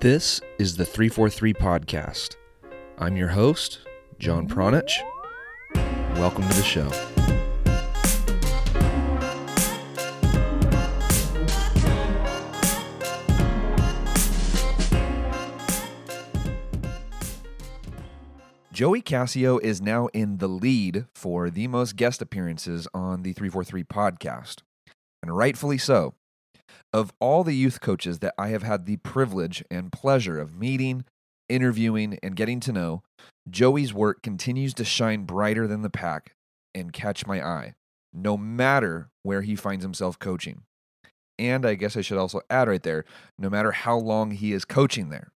This is the 343 Podcast. I'm your host, John Pranjic. Welcome to the show. Joey Cassio is now in the lead for the most guest appearances on the 343 podcast, and rightfully so. Of all the youth coaches that I have had the privilege and pleasure of meeting, interviewing, and getting to know, Joey's work continues to shine brighter than the pack and catch my eye, no matter where he finds himself coaching. And I guess I should also add right there, no matter how long he is coaching there.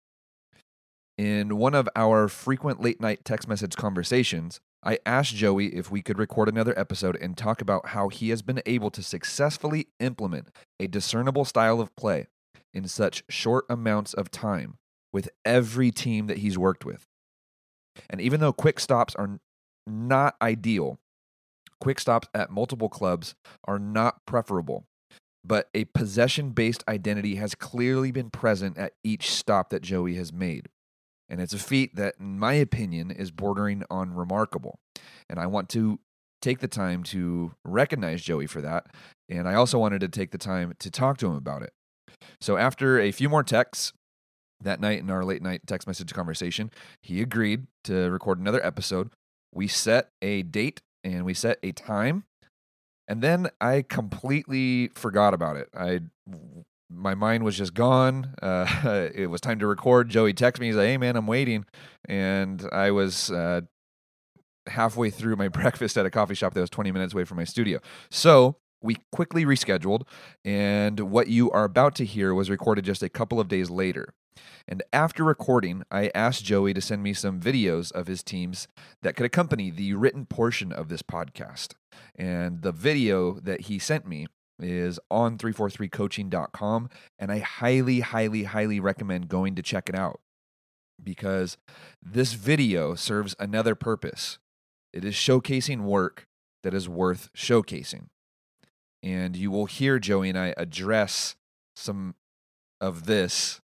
In one of our frequent late night text message conversations, I asked Joey if we could record another episode and talk about how he has been able to successfully implement a discernible style of play in such short amounts of time with every team that he's worked with. And even though quick stops are not ideal, quick stops at multiple clubs are not preferable. But a possession based identity has clearly been present at each stop that Joey has made. And it's a feat that, in my opinion, is bordering on remarkable. And I want to take the time to recognize Joey for that. And I also wanted to take the time to talk to him about it. So after a few more texts that night in our late night text message conversation, he agreed to record another episode. We set a date and we set a time. And then I completely forgot about it. I my mind was just gone. Uh, it was time to record. Joey texted me. He's like, "Hey man, I'm waiting," and I was uh, halfway through my breakfast at a coffee shop that was 20 minutes away from my studio. So we quickly rescheduled, and what you are about to hear was recorded just a couple of days later. And after recording, I asked Joey to send me some videos of his teams that could accompany the written portion of this podcast. And the video that he sent me is on 343coaching.com and I highly highly highly recommend going to check it out because this video serves another purpose. It is showcasing work that is worth showcasing. And you will hear Joey and I address some of this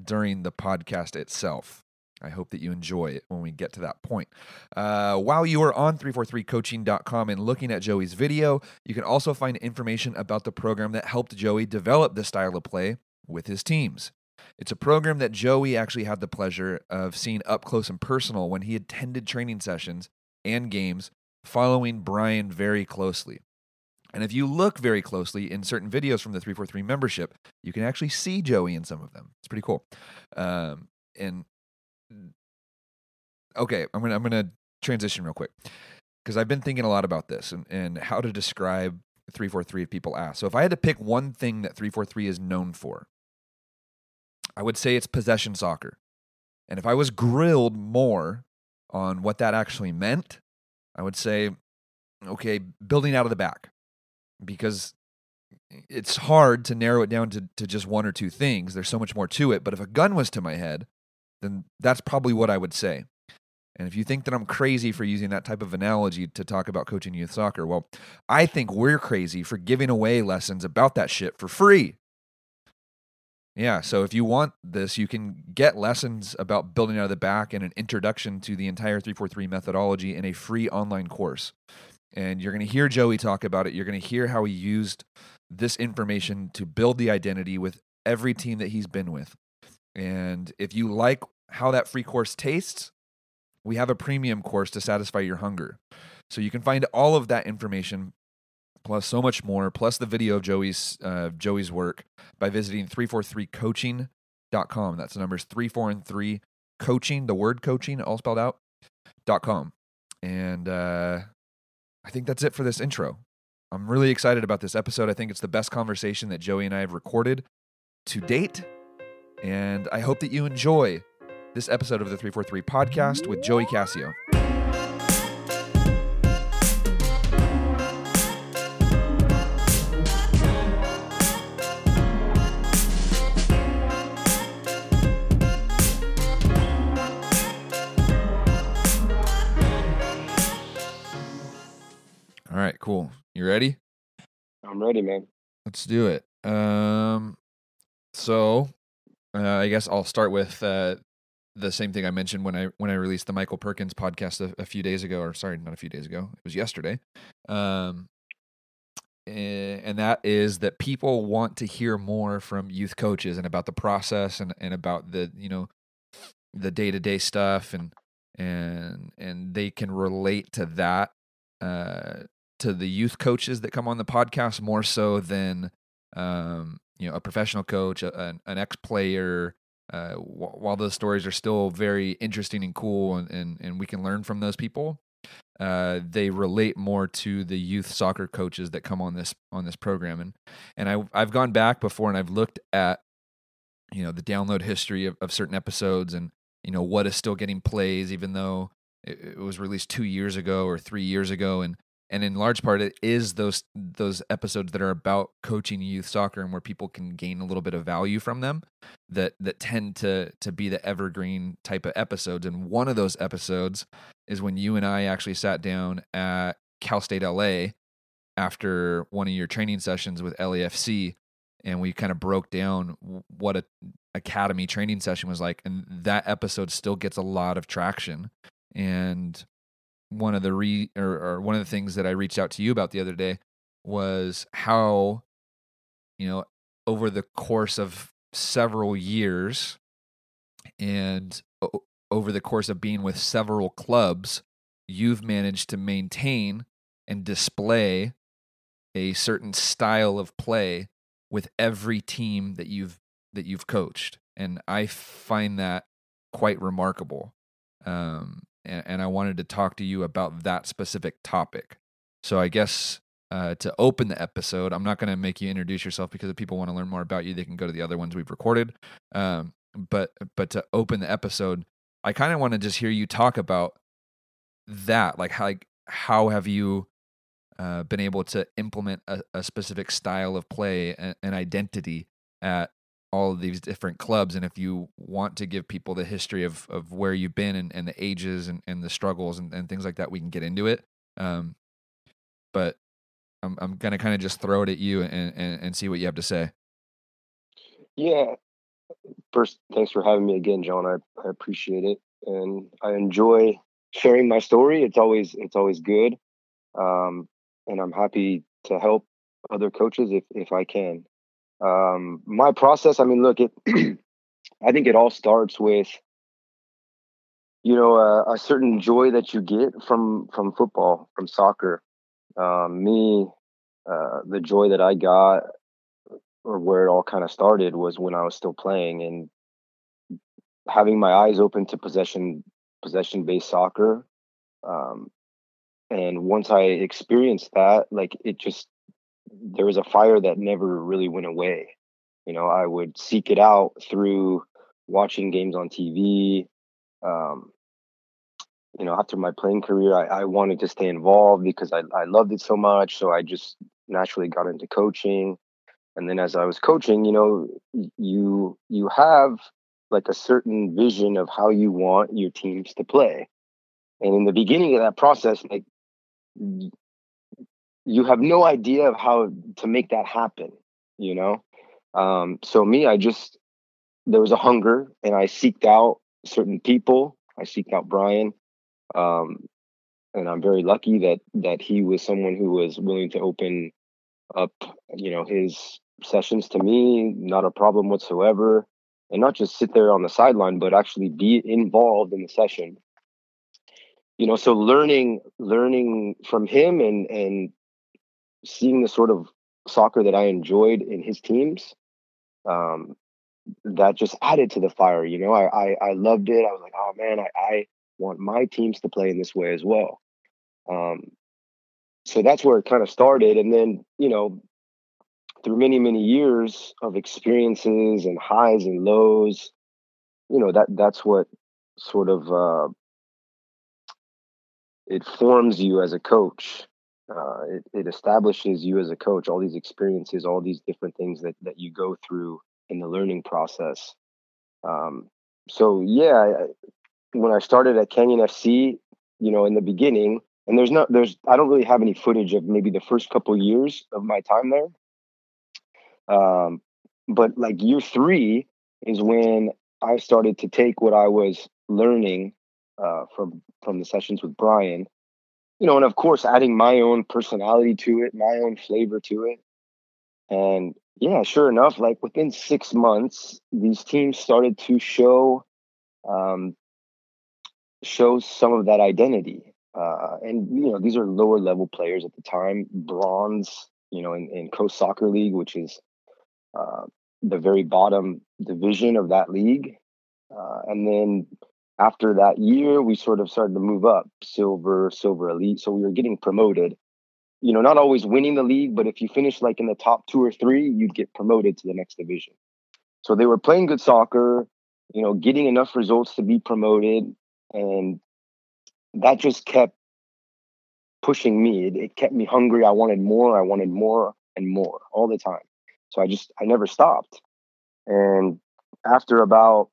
during the podcast itself. I hope that you enjoy it when we get to that point. Uh, while you are on 343coaching.com and looking at Joey's video, you can also find information about the program that helped Joey develop this style of play with his teams. It's a program that Joey actually had the pleasure of seeing up close and personal when he attended training sessions and games, following Brian very closely. And if you look very closely in certain videos from the 343 membership, you can actually see Joey in some of them. It's pretty cool. Um, and okay, I'm gonna I'm gonna transition real quick because I've been thinking a lot about this and, and how to describe 343 if people ask. So if I had to pick one thing that 343 is known for, I would say it's possession soccer. And if I was grilled more on what that actually meant, I would say, okay, building out of the back. Because it's hard to narrow it down to, to just one or two things. There's so much more to it. But if a gun was to my head, then that's probably what I would say. And if you think that I'm crazy for using that type of analogy to talk about coaching youth soccer, well, I think we're crazy for giving away lessons about that shit for free. Yeah, so if you want this, you can get lessons about building out of the back and an introduction to the entire 343 methodology in a free online course. And you're going to hear Joey talk about it. You're going to hear how he used this information to build the identity with every team that he's been with. And if you like how that free course tastes, we have a premium course to satisfy your hunger. So you can find all of that information plus so much more, plus the video of Joey's uh, Joey's work by visiting 343coaching.com. That's the numbers 3, 4, and 3 coaching, the word coaching, all spelled out, dot com. And uh, I think that's it for this intro. I'm really excited about this episode. I think it's the best conversation that Joey and I have recorded to date. And I hope that you enjoy this episode of the 343 podcast with Joey Cassio. All right, cool. You ready? I'm ready, man. Let's do it. Um so uh, I guess I'll start with uh, the same thing I mentioned when I when I released the Michael Perkins podcast a, a few days ago, or sorry, not a few days ago. It was yesterday. Um, and that is that people want to hear more from youth coaches and about the process and, and about the you know the day to day stuff and and and they can relate to that uh, to the youth coaches that come on the podcast more so than um, you know a professional coach, a, an, an ex player. Uh, while those stories are still very interesting and cool, and, and, and we can learn from those people, uh, they relate more to the youth soccer coaches that come on this on this program. And and I I've gone back before and I've looked at you know the download history of, of certain episodes and you know what is still getting plays even though it, it was released two years ago or three years ago and and in large part it is those those episodes that are about coaching youth soccer and where people can gain a little bit of value from them that that tend to to be the evergreen type of episodes. And one of those episodes is when you and I actually sat down at Cal State LA after one of your training sessions with LAFC and we kind of broke down what a academy training session was like and that episode still gets a lot of traction. And one of the re or, or one of the things that I reached out to you about the other day was how you know over the course of several years and o- over the course of being with several clubs you've managed to maintain and display a certain style of play with every team that you've that you've coached. And i find that quite remarkable. Um, and, and I wanted to talk to you about that specific topic. So I guess uh, to open the episode, I'm not going to make you introduce yourself because if people want to learn more about you, they can go to the other ones we've recorded. Um, but but to open the episode, I kind of want to just hear you talk about that, like how like, how have you uh, been able to implement a, a specific style of play and, and identity at all of these different clubs and if you want to give people the history of of where you've been and, and the ages and, and the struggles and, and things like that we can get into it. Um, but i'm, I'm gonna kind of just throw it at you and, and, and see what you have to say. Yeah. First thanks for having me again john. I, I appreciate it and i enjoy sharing my story. It's always it's always good. Um, and i'm happy to help other coaches if if i can um, my process, I mean, look, it. I think it all starts with you know a, a, certain joy that you get from from football, from soccer. Um, me, uh, the joy that I got, or where it all kind of started, was when I was still playing and having my eyes open to possession possession based soccer. Um, and once I experienced that, like it just there was a fire that never really went away. You know, I would seek it out through watching games on TV. Um, you know, after my playing career, I, I wanted to stay involved because I, I loved it so much. So I just naturally got into coaching. And then as I was coaching, you know, you you have like a certain vision of how you want your teams to play. And in the beginning of that process, like you have no idea of how to make that happen you know? Um, so me i just there was a hunger and i seeked out certain people. I seeked out brian um, and i'm very lucky that that he was someone who was willing to open up you know his sessions to me not a problem whatsoever. And not just sit there on the sideline but actually be involved in the session. You know so learning learning from him and and seeing the sort of soccer that I enjoyed in his teams, um, that just added to the fire. You know, I, I, I loved it. I was like, oh man, I, I want my teams to play in this way as well. Um, so that's where it kind of started, and then you know, through many many years of experiences and highs and lows, you know that that's what sort of uh, it forms you as a coach uh, it, it establishes you as a coach all these experiences all these different things that, that you go through in the learning process. Um, so yeah when i started at canyon fc you know in the beginning and there's not there's i don't really have any footage of maybe the first couple years of my time there. Um, but like year three is when I started to take what I was learning uh, from from the sessions with Brian, you know, and of course adding my own personality to it, my own flavor to it, and yeah, sure enough, like within six months, these teams started to show um, show some of that identity. Uh, and you know, these are lower level players at the time, bronze, you know, in, in Coast Soccer League, which is uh, the very bottom division of that league. Uh, and then after that year, we sort of started to move up silver, silver elite. So we were getting promoted you know, not always winning the league, but if you finish like in the top two or three, you'd get promoted to the next division. So they were playing good soccer, you know, getting enough results to be promoted. And that just kept pushing me. It, it kept me hungry. I wanted more. I wanted more and more all the time. So I just, I never stopped. And after about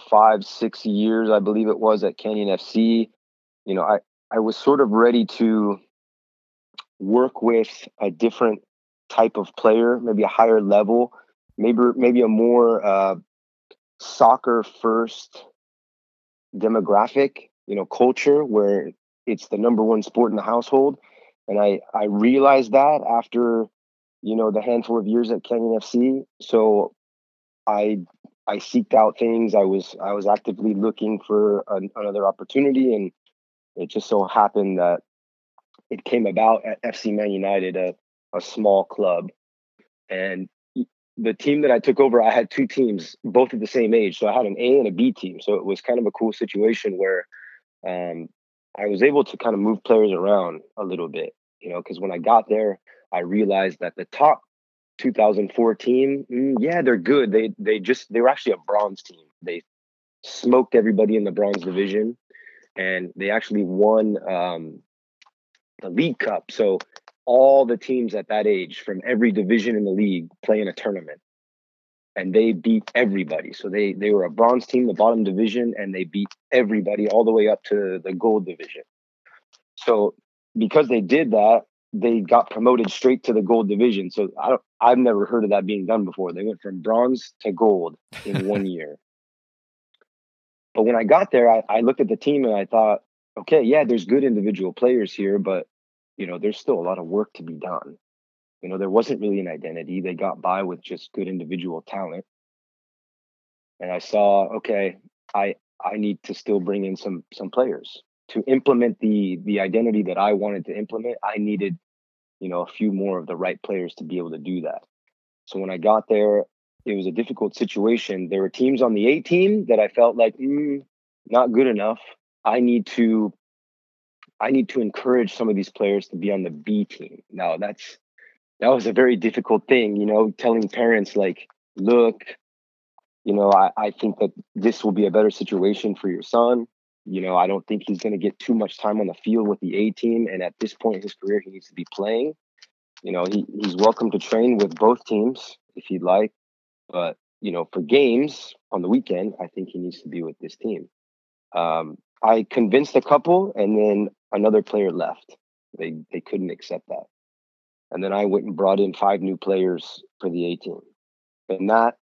five, six years, I believe it was at Canyon FC, you know, I, I was sort of ready to work with a different type of player, maybe a higher level, maybe maybe a more uh, soccer first demographic, you know, culture where it's the number one sport in the household. And I I realized that after you know the handful of years at Canyon FC. So I I seeked out things. I was I was actively looking for an, another opportunity, and it just so happened that it came about at FC Man United, a, a small club. And the team that I took over, I had two teams, both at the same age. So I had an A and a B team. So it was kind of a cool situation where um, I was able to kind of move players around a little bit, you know, because when I got there, I realized that the top 2014, mm, yeah, they're good. They they just they were actually a bronze team. They smoked everybody in the bronze division, and they actually won um, the League Cup. So all the teams at that age from every division in the league play in a tournament. And they beat everybody. So they they were a bronze team, the bottom division, and they beat everybody all the way up to the gold division. So because they did that, they got promoted straight to the gold division. So I don't, I've never heard of that being done before. They went from bronze to gold in one year. But when I got there, I, I looked at the team and I thought, okay, yeah, there's good individual players here, but you know, there's still a lot of work to be done. You know, there wasn't really an identity. They got by with just good individual talent. And I saw, okay, I I need to still bring in some some players to implement the the identity that I wanted to implement. I needed, you know, a few more of the right players to be able to do that. So when I got there, it was a difficult situation. There were teams on the A team that I felt like mm, not good enough. I need to I need to encourage some of these players to be on the B team. Now that's that was a very difficult thing, you know, telling parents like, look, you know, I, I think that this will be a better situation for your son. You know, I don't think he's going to get too much time on the field with the A team. And at this point in his career, he needs to be playing. You know, he, he's welcome to train with both teams if he'd like. But, you know, for games on the weekend, I think he needs to be with this team. Um, I convinced a couple, and then another player left. They they couldn't accept that, and then I went and brought in five new players for the A team, and that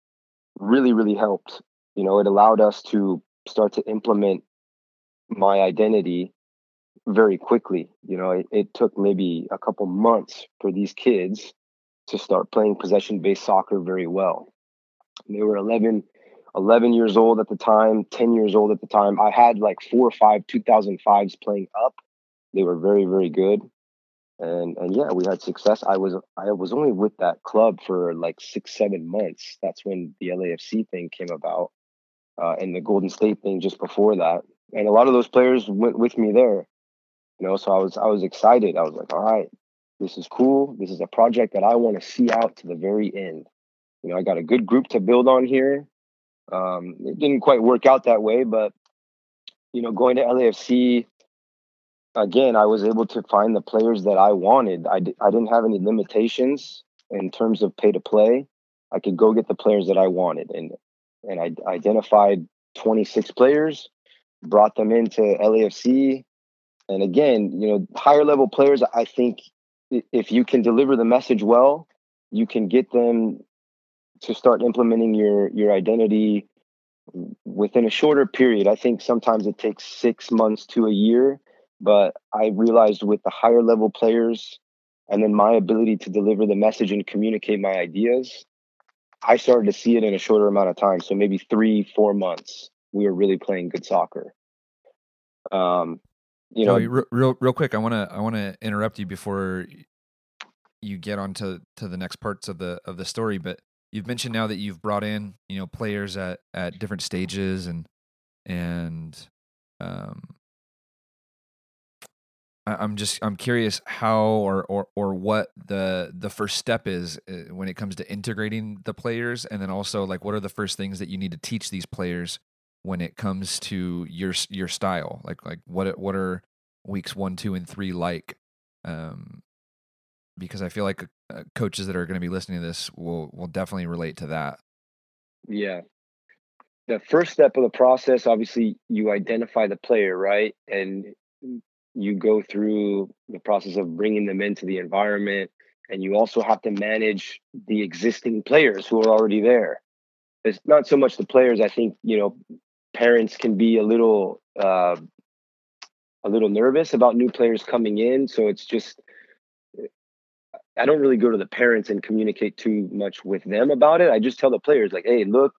really really helped. You know, it allowed us to start to implement my identity very quickly. You know, it, it took maybe a couple months for these kids to start playing possession based soccer very well. They were 11 11 years old at the time, 10 years old at the time. I had like four or five 2005s playing up. They were very, very good. And and yeah, we had success. I was I was only with that club for like six, seven months. That's when the LAFC thing came about. Uh, and the Golden State thing just before that. And a lot of those players went with me there. You know, so I was I was excited. I was like, all right, this is cool. This is a project that I want to see out to the very end. You know, I got a good group to build on here. Um, it didn't quite work out that way, but you know, going to LAFC again, I was able to find the players that I wanted. I d- I didn't have any limitations in terms of pay to play. I could go get the players that I wanted, and and I identified 26 players, brought them into LAFC, and again, you know, higher level players. I think if you can deliver the message well, you can get them to start implementing your your identity within a shorter period. I think sometimes it takes six months to a year, but I realized with the higher level players and then my ability to deliver the message and communicate my ideas, I started to see it in a shorter amount of time. So maybe three, four months, we were really playing good soccer. Um, you know, real, real, real quick, I want to, I want to interrupt you before you get on to, to the next parts of the, of the story, but you've mentioned now that you've brought in, you know, players at, at different stages and, and, um, I'm just I'm curious how or or or what the the first step is uh, when it comes to integrating the players, and then also like what are the first things that you need to teach these players when it comes to your your style? Like like what what are weeks one, two, and three like? Um, because I feel like uh, coaches that are going to be listening to this will will definitely relate to that. Yeah. The first step of the process, obviously, you identify the player, right? And you go through the process of bringing them into the environment and you also have to manage the existing players who are already there it's not so much the players i think you know parents can be a little uh, a little nervous about new players coming in. So it's just i don't really go to the parents and communicate too much with them about it. I just tell the players like hey look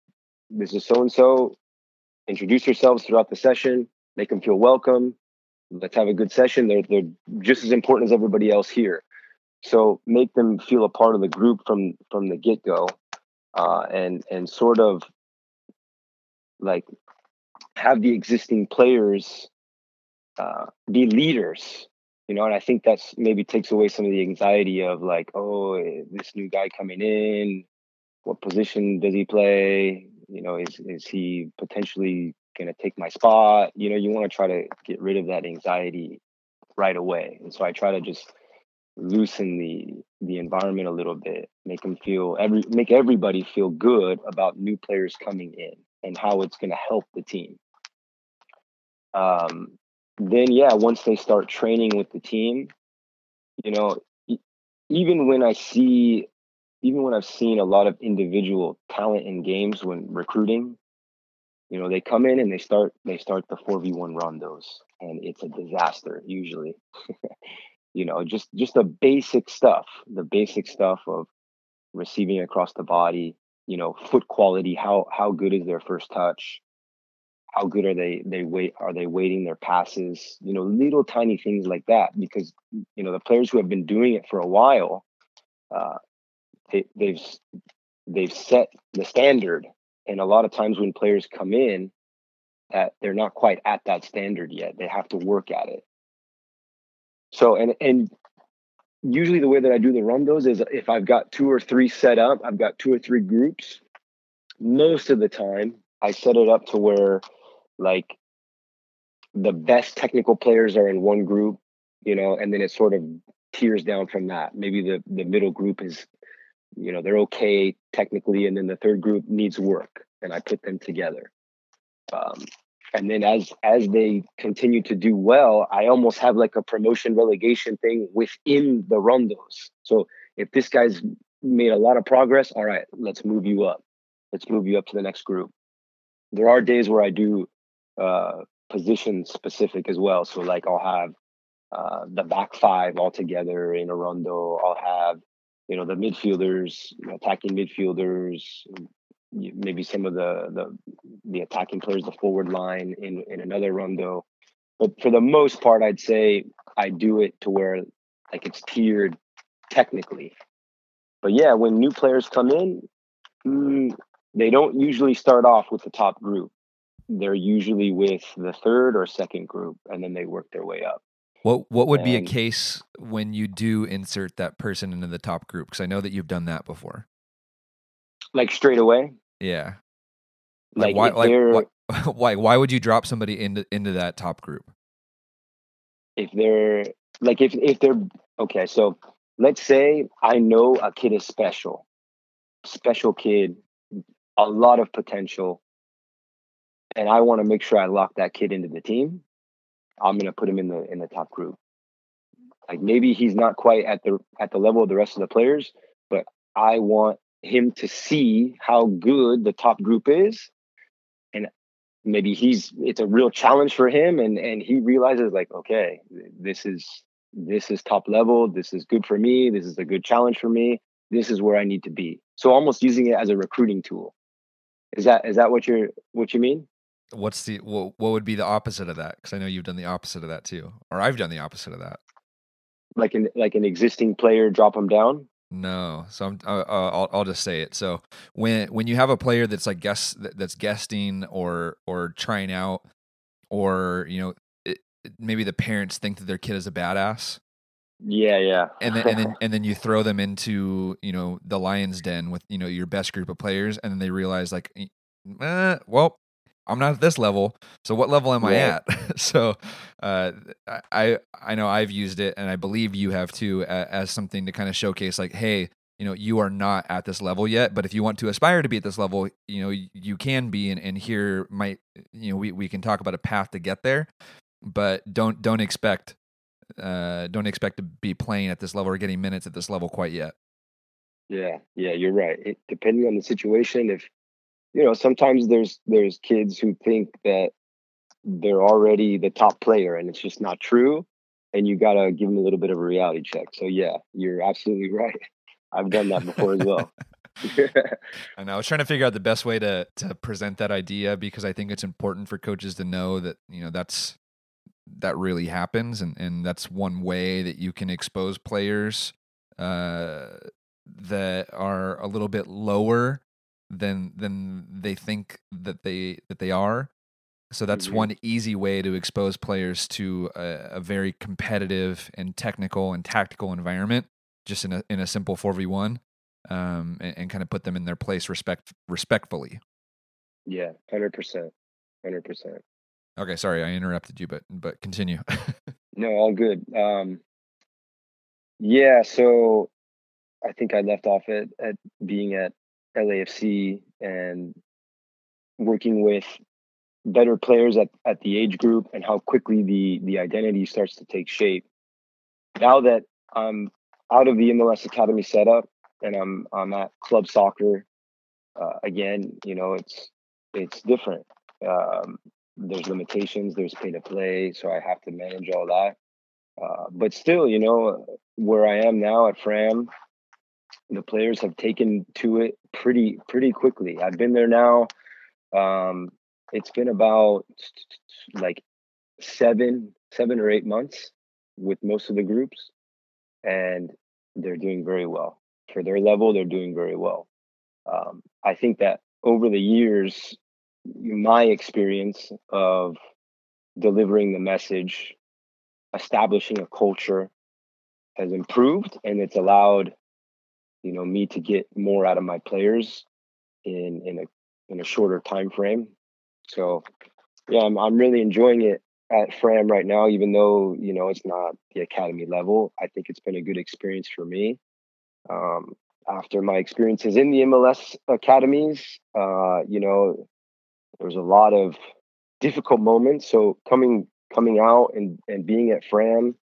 this is so and so introduce yourselves throughout the session. Make them feel welcome. Let's have a good session. They're they're just as important as everybody else here. So make them feel a part of the group from from the get go, uh, and and sort of like have the existing players uh, be leaders. You know, and I think that's maybe takes away some of the anxiety of like, oh, this new guy coming in, what position does he play? You know, is is he potentially going to take my spot. You know, you want to try to get rid of that anxiety right away. And so I try to just loosen the the environment a little bit, make them feel every make everybody feel good about new players coming in and how it's going to help the team. Um, then yeah, once they start training with the team, you know, even when I see even when I've seen a lot of individual talent in games when recruiting, you know they come in and they start they start the 4v1 rondos and it's a disaster usually. You know just just the basic stuff the basic stuff of receiving across the body you know foot quality how how good is their first touch how good are they they wait are they weighting their passes you know little tiny things like that because you know the players who have been doing it for a while uh, they, they've they've set the standard. And a lot of times when players come in that they're not quite at that standard yet. They have to work at it. So and and usually the way that i do the rondos is if i've got two or three set up i've got two or three groups most of the time i set it up to where like the best technical players are in one group you know and then it sort of tears down from that. Maybe the the middle group is you know they're okay technically and then the third group needs work and i put them together. Um, and then as as they continue to do well i almost have like a promotion relegation thing within the rondos so if this guy's made a lot of progress all right let's move you up. Let's move you up to the next group. There are days where i do uh, position specific as well so like i'll have uh, the back five all together in a rondo i'll have you know the midfielders, attacking midfielders, maybe some of the the the attacking players, the forward line in in another rondo. But for the most part, I'd say I do it to where like it's tiered technically. But yeah, when new players come in, mm, they don't usually start off with the top group. They're usually with the third or second group, and then they work their way up. What what would and, be a case when you do insert that person into the top group? Because I know that you've done that before. Like straight away. Yeah. Like, like why? Like why, why? Why would you drop somebody into into that top group? If they're like if if they're okay, so let's say I know a kid is special, special kid, a lot of potential, and I want to make sure I lock that kid into the team I'm gonna put him in the in the top group. Like maybe he's not quite at the at the level of the rest of the players, but I want him to see how good the top group is and maybe he's it's a real challenge for him and and he realizes like okay this is this is top level this is good for me this is a good challenge for me this is where i need to be. So almost using it as a recruiting tool. Is that is that what you're what you mean what's the what, what would be the opposite of that because i know you've done the opposite of that too or i've done the opposite of that like an like an existing player drop them down no, so I'm, uh, uh, I'll I'll just say it. So when when you have a player that's like guest that's guesting or or trying out, or you know it, maybe the parents think that their kid is a badass. Yeah, yeah. and then and then and then you throw them into you know the lions den with you know your best group of players, and then they realize like, eh, well, I'm not at this level. So what level am I at? so uh, I I know I've used it, and I believe you have too, as something to kind of showcase, like, hey, you know, you are not at this level yet, but if you want to aspire to be at this level, you know, you can be, and, and here might, you know, we, we can talk about a path to get there, but don't don't expect uh, don't expect to be playing at this level or getting minutes at this level quite yet. Yeah, yeah, you're right. It, depending on the situation, if you know sometimes there's there's kids who think that they're already the top player and it's just not true and you got to give them a little bit of a reality check. So yeah you're absolutely right. I've done that before as well. And I was trying to figure out the best way to to present that idea because I think it's important for coaches to know that you know that's that really happens and and that's one way that you can expose players uh, that are a little bit lower than than they think that they that they are. So that's mm-hmm. one easy way to expose players to a, a, very competitive and technical and tactical environment, just in a in a simple four v one, um, and, and kind of put them in their place respect respectfully. Yeah, hundred percent, hundred percent. Okay, sorry I interrupted you, but but continue. no, all good. Um, yeah, so I think I left off at, at being at LAFC and working with better players at, at the age group and how quickly the the identity starts to take shape. Now that I'm out of the MLS Academy setup and I'm I'm at club soccer uh, again, you know, it's it's different. Um, there's limitations. There's pay to play, so I have to manage all that. Uh, but still, you know, where I am now at Fram, the players have taken to it pretty pretty quickly. I've been there now. Um, it's been about like seven seven or eight months with most of the groups, and they're doing very well for their level. They're doing very well. Um, I think that over the years, my experience of delivering the message, establishing a culture, has improved, and it's allowed you know me to get more out of my players in in a in a shorter time frame. So yeah, I'm I'm really enjoying it at Fram right now, even though you know it's not the academy level. I think it's been a good experience for me. Um, after my experiences in the MLS academies, uh, you know, there was a lot of difficult moments. So coming coming out and and being at Fram,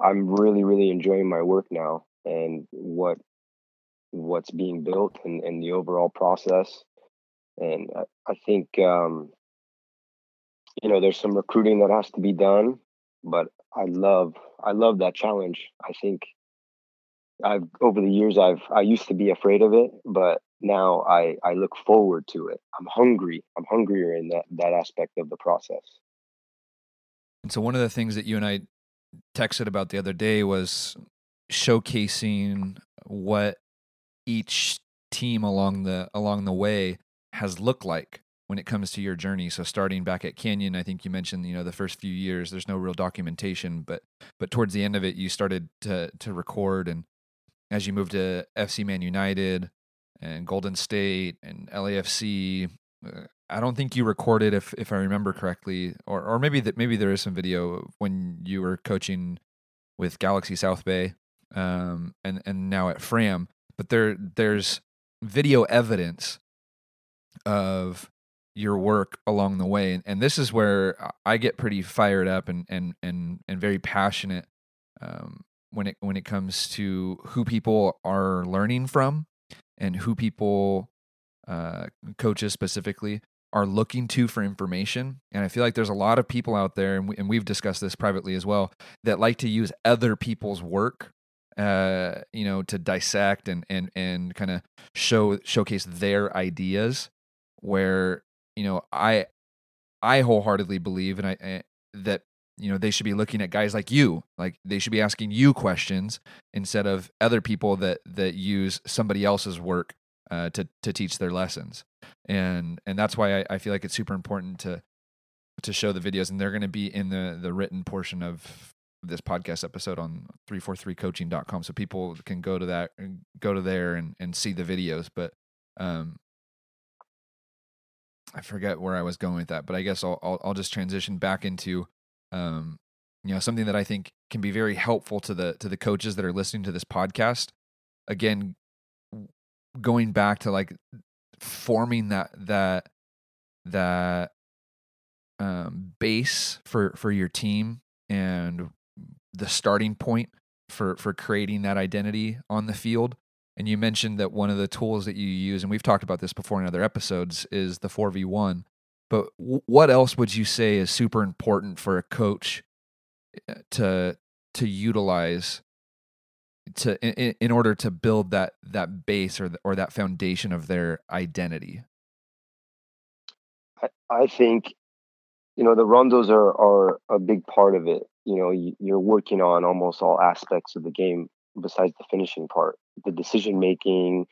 I'm really really enjoying my work now and what what's being built and, and the overall process. And I, I think, um, you know, there's some recruiting that has to be done, but I love, I love that challenge. I think I've, over the years, I've, I used to be afraid of it, but now I, I look forward to it. I'm hungry. I'm hungrier in that, that aspect of the process. And so one of the things that you and I texted about the other day was showcasing what each team along the along the way has looked like when it comes to your journey. So starting back at Canyon, I think you mentioned, you know, the first few years there's no real documentation, but but towards the end of it you started to to record and as you moved to FC Man United and Golden State and LAFC, uh, I don't think you recorded if if I remember correctly or or maybe that maybe there is some video when you were coaching with Galaxy South Bay um and and now at Fram but there there's video evidence of your work along the way and, and this is where i get pretty fired up and and and, and very passionate um, when it when it comes to who people are learning from and who people, uh, coaches specifically, are looking to for information. And I feel like there's a lot of people out there, and, we, and we've discussed this privately as well, that like to use other people's work, uh, you know, to dissect and and and kind of show showcase their ideas. Where you know, I I wholeheartedly believe, and I, I eh, that you know they should be looking at guys like you like they should be asking you questions instead of other people that that use somebody else's work uh, to to teach their lessons and and that's why I, I feel like it's super important to to show the videos and they're going to be in the the written portion of this podcast episode on 343coaching.com so people can go to that and go to there and and see the videos but um I forget where I was going with that but I guess I'll I'll, I'll just transition back into um you know something that I think can be very helpful to the to the coaches that are listening to this podcast. Again going back to like forming that that that um, base for for your team and the starting point for for creating that identity on the field. And you mentioned that one of the tools that you use, and we've talked about this before in other episodes, is the four v one. But w- what else would you say is super important for a coach eh, to to utilize to in, in order to build that that base or the, or that foundation of their identity I, I think you know the rondos are are a big part of it you know you're working on almost all aspects of the game besides the finishing part the decision making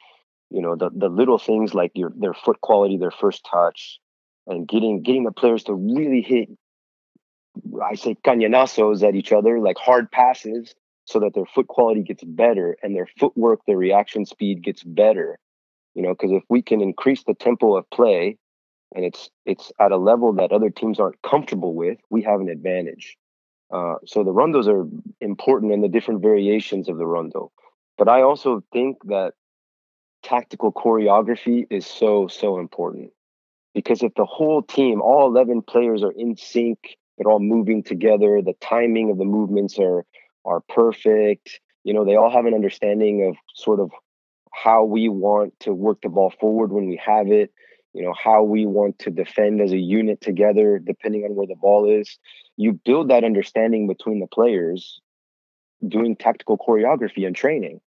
you know the the little things like your their foot quality their first touch and getting getting the players to really hit i say cañonazos at each other like hard passes so that their foot quality gets better and their footwork, their reaction speed gets better. You know, because if we can increase the tempo of play and it's it's at a level that other teams aren't comfortable with, we have an advantage. Uh, so the rondos are important and the different variations of the rondo. But I also think that tactical choreography is so so important because if the whole team, all eleven players, are in sync, they're all moving together, the timing of the movements are are perfect. You know, they all have an understanding of sort of how we want to work the ball forward when we have it, you know, how we want to defend as a unit together, depending on where the ball is. You build that understanding between the players doing tactical choreography and training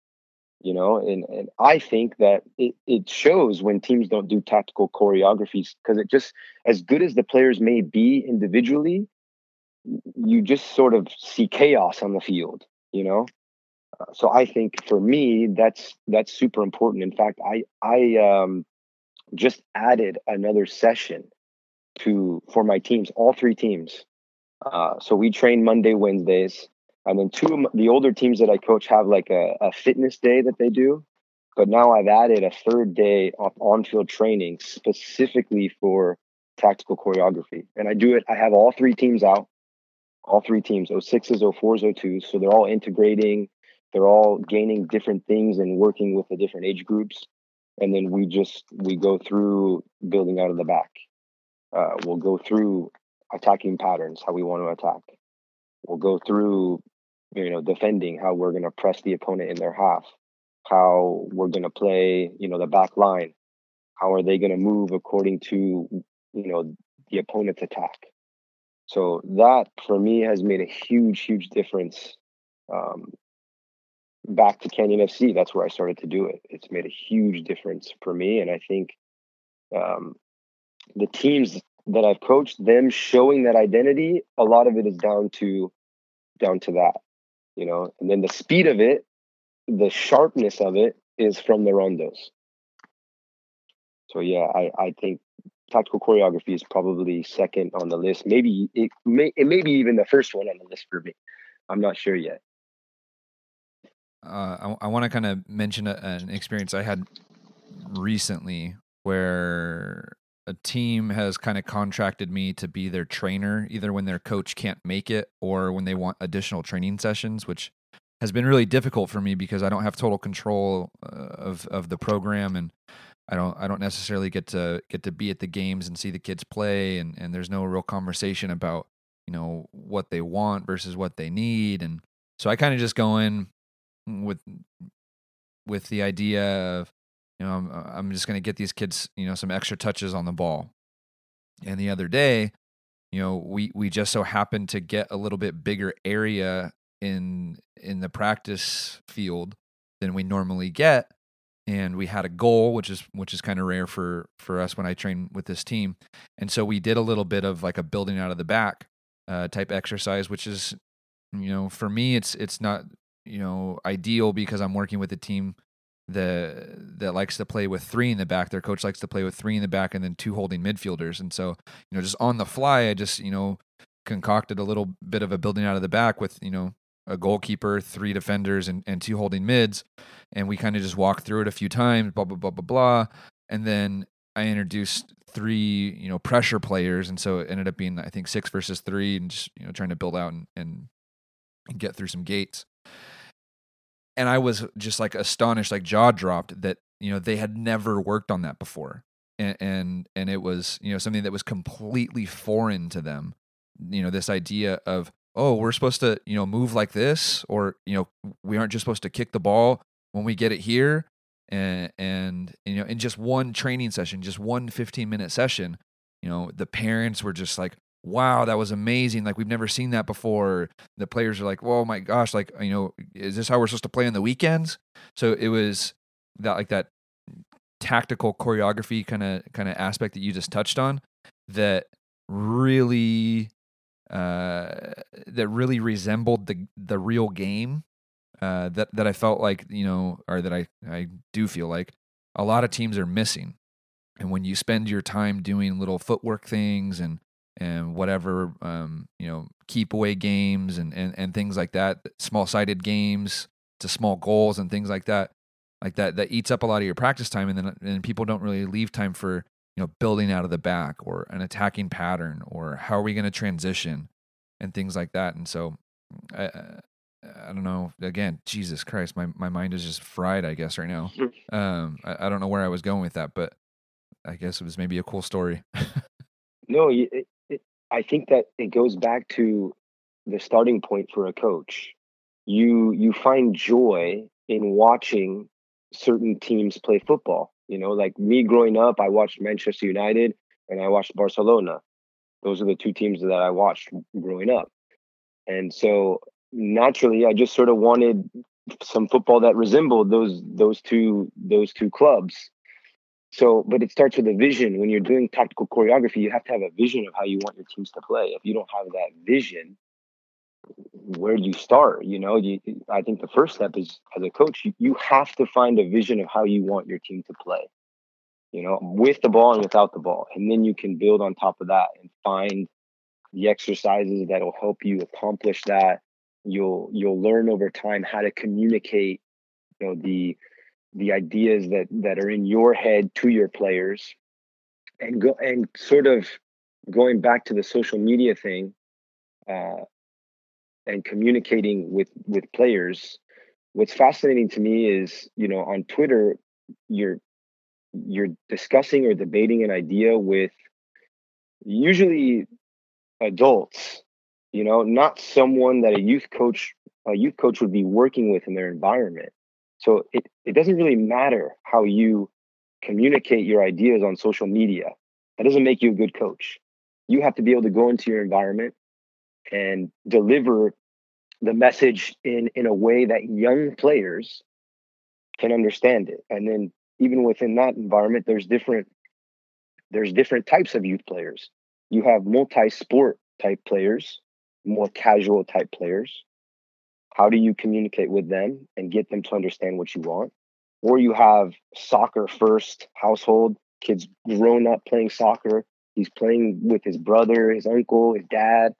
you know and, and i think that it, it shows when teams don't do tactical choreographies because it just as good as the players may be individually you just sort of see chaos on the field, you know. Uh, so I think for me that's that's super important. In fact, I I um, just added another session to for my teams, all three teams. Uh, so we train Monday, Wednesdays, and then two the older teams that I coach have like a, a fitness day that they do. But now I've added a third day of on-field training specifically for tactical choreography, and I do it. I have all three teams out all three teams 06s 04s 02s so they're all integrating they're all gaining different things and working with the different age groups and then we just we go through building out of the back. Uh, we'll go through attacking patterns how we want to attack. We'll go through you know defending how we're going to press the opponent in their half. How we're going to play you know the back line. How are they going to move according to you know the opponent's attack. So that for me has made a huge, huge difference. Um, back to Canyon FC, that's where I started to do it. It's made a huge difference for me, and I think um, the teams that I've coached, them showing that identity, a lot of it is down to down to that, you know. And then the speed of it, the sharpness of it, is from the rondos. So yeah, I I think tactical choreography is probably second on the list. Maybe it may it may be even the first one on the list for me. I'm not sure yet. Uh, I, I want to kind of mention a, an experience I had recently where a team has kind of contracted me to be their trainer, either when their coach can't make it or when they want additional training sessions, which has been really difficult for me because I don't have total control uh, of of the program and I don't I don't necessarily get to get to be at the games and see the kids play and and there's no real conversation about you know what they want versus what they need and so I kind of just go in with with the idea of you know, I'm, I'm just going to get these kids, you know, some extra touches on the ball. And the other day, you know, we we just so happened to get a little bit bigger area in in the practice field than we normally get and we had a goal which is which is kind of rare for for us when I train with this team. And so we did a little bit of like a building out of the back uh, type exercise which is you know, for me it's it's not, you know, ideal because I'm working with a team that that likes to play with three in the back. Their coach likes to play with three in the back and then two holding midfielders. And so, you know, just on the fly, I just, you know, concocted a little bit of a building out of the back with, you know, a goalkeeper, three defenders, and, and two holding mids. And we kind of just walked through it a few times, blah, blah, blah, blah, blah. And then I introduced three, you know, pressure players. And so it ended up being, I think, six versus three and just, you know, trying to build out and, and, and get through some gates. And I was just like astonished, like jaw dropped that, you know, they had never worked on that before. And, and, and it was, you know, something that was completely foreign to them. You know, this idea of, oh, we're supposed to, you know, move like this, or you know, we aren't just supposed to kick the ball when we get it here. And, and you know, in just one training session, just one 15 minute session, you know, the parents were just like, wow, that was amazing. Like we've never seen that before. The players are like, oh my gosh, like, you know, is this how we're supposed to play on the weekends? So it was that like that tactical choreography kind of kind of aspect that you just touched on that really uh, that really resembled the the real game. Uh, that that I felt like you know, or that I I do feel like a lot of teams are missing. And when you spend your time doing little footwork things and and whatever um, you know keep away games and, and and things like that small sided games to small goals and things like that like that that eats up a lot of your practice time and then and people don't really leave time for you know building out of the back or an attacking pattern or how are we going to transition and things like that. And so I, I don't know again jesus christ my, my mind is just fried i guess right now. Um I, I don't know where i was going with that but i guess it was maybe a cool story. No it, i think that it goes back to the starting point for a coach you you find joy in watching certain teams play football you know, like me growing up, I watched Manchester United and I watched Barcelona. Those are the two teams that I watched growing up. And so naturally, I just sort of wanted some football that resembled those those two those two clubs. So, but it starts with a vision. When you're doing tactical choreography, you have to have a vision of how you want your teams to play. If you don't have that vision, where do you start? You know, you, I think the first step is as a coach, you, you have to find a vision of how you want your team to play, you know, with the ball and without the ball. And then you can build on top of that and find the exercises that'll help you accomplish that. You'll you'll learn over time how to communicate, you know, the the ideas that that are in your head to your players and go and sort of going back to the social media thing uh, and communicating with with players what's fascinating to me is you know on twitter you're you're discussing or debating an idea with usually adults you know not someone that a youth coach a youth coach would be working with in their environment so it, it doesn't really matter how you communicate your ideas on social media. That doesn't make you a good coach. You have to be able to go into your environment and deliver the message in in a way that young players can understand it. And then even within that environment there's different there's different types of youth players. You have multi-sport type players more casual type players how do you communicate with them and get them to understand what you want or you have soccer first household kids grown up playing soccer he's playing with his brother his uncle his dad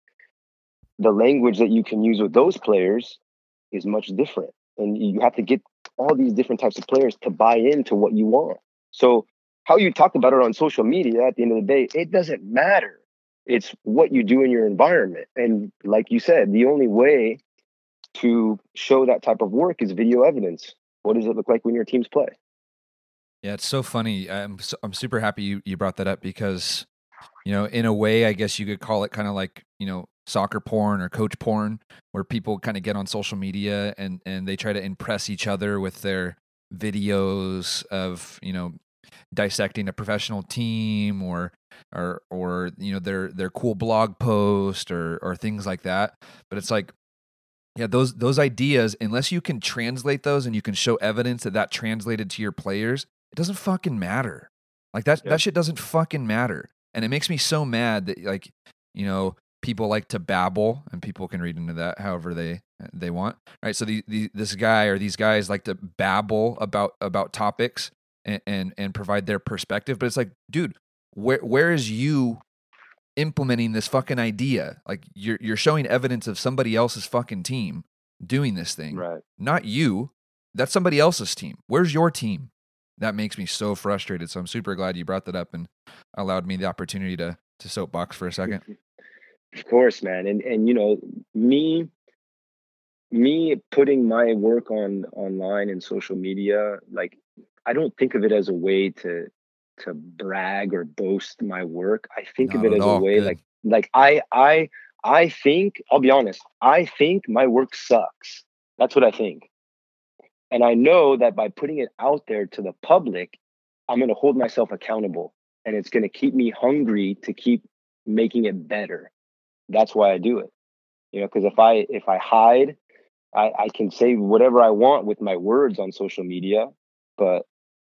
the language that you can use with those players is much different. And you have to get all these different types of players to buy into what you want. So, how you talk about it on social media at the end of the day, it doesn't matter. It's what you do in your environment. And like you said, the only way to show that type of work is video evidence. What does it look like when your teams play? Yeah, it's so funny. I'm so, I'm super happy you you brought that up because you know, in a way, I guess you could call it kind of like you know soccer porn or coach porn where people kind of get on social media and and they try to impress each other with their videos of you know dissecting a professional team or or or you know their their cool blog post or or things like that but it's like yeah those those ideas unless you can translate those and you can show evidence that that translated to your players it doesn't fucking matter. Like that that shit doesn't fucking matter. And it makes me so mad that like you know people like to babble and people can read into that however they they want. Right so the, the this guy or these guys like to babble about about topics and, and and provide their perspective but it's like dude where where is you implementing this fucking idea. Like you're you're showing evidence of somebody else's fucking team doing this thing. Right. not you. That's somebody else's team. Where's your team? That makes me so frustrated. So i'm super glad you brought that up and allowed me the opportunity to to soapbox for a second. Of course, man. And and you know, me me putting my work on online and social media, like I don't think of it as a way to to brag or boast my work. I think Not of it as all. a way Good. like like I I I think, I'll be honest, I think my work sucks. That's what I think. And I know that by putting it out there to the public, I'm going to hold myself accountable and it's going to keep me hungry to keep making it better. That's why I do it. You know, because if I if I hide, I, I can say whatever I want with my words on social media, but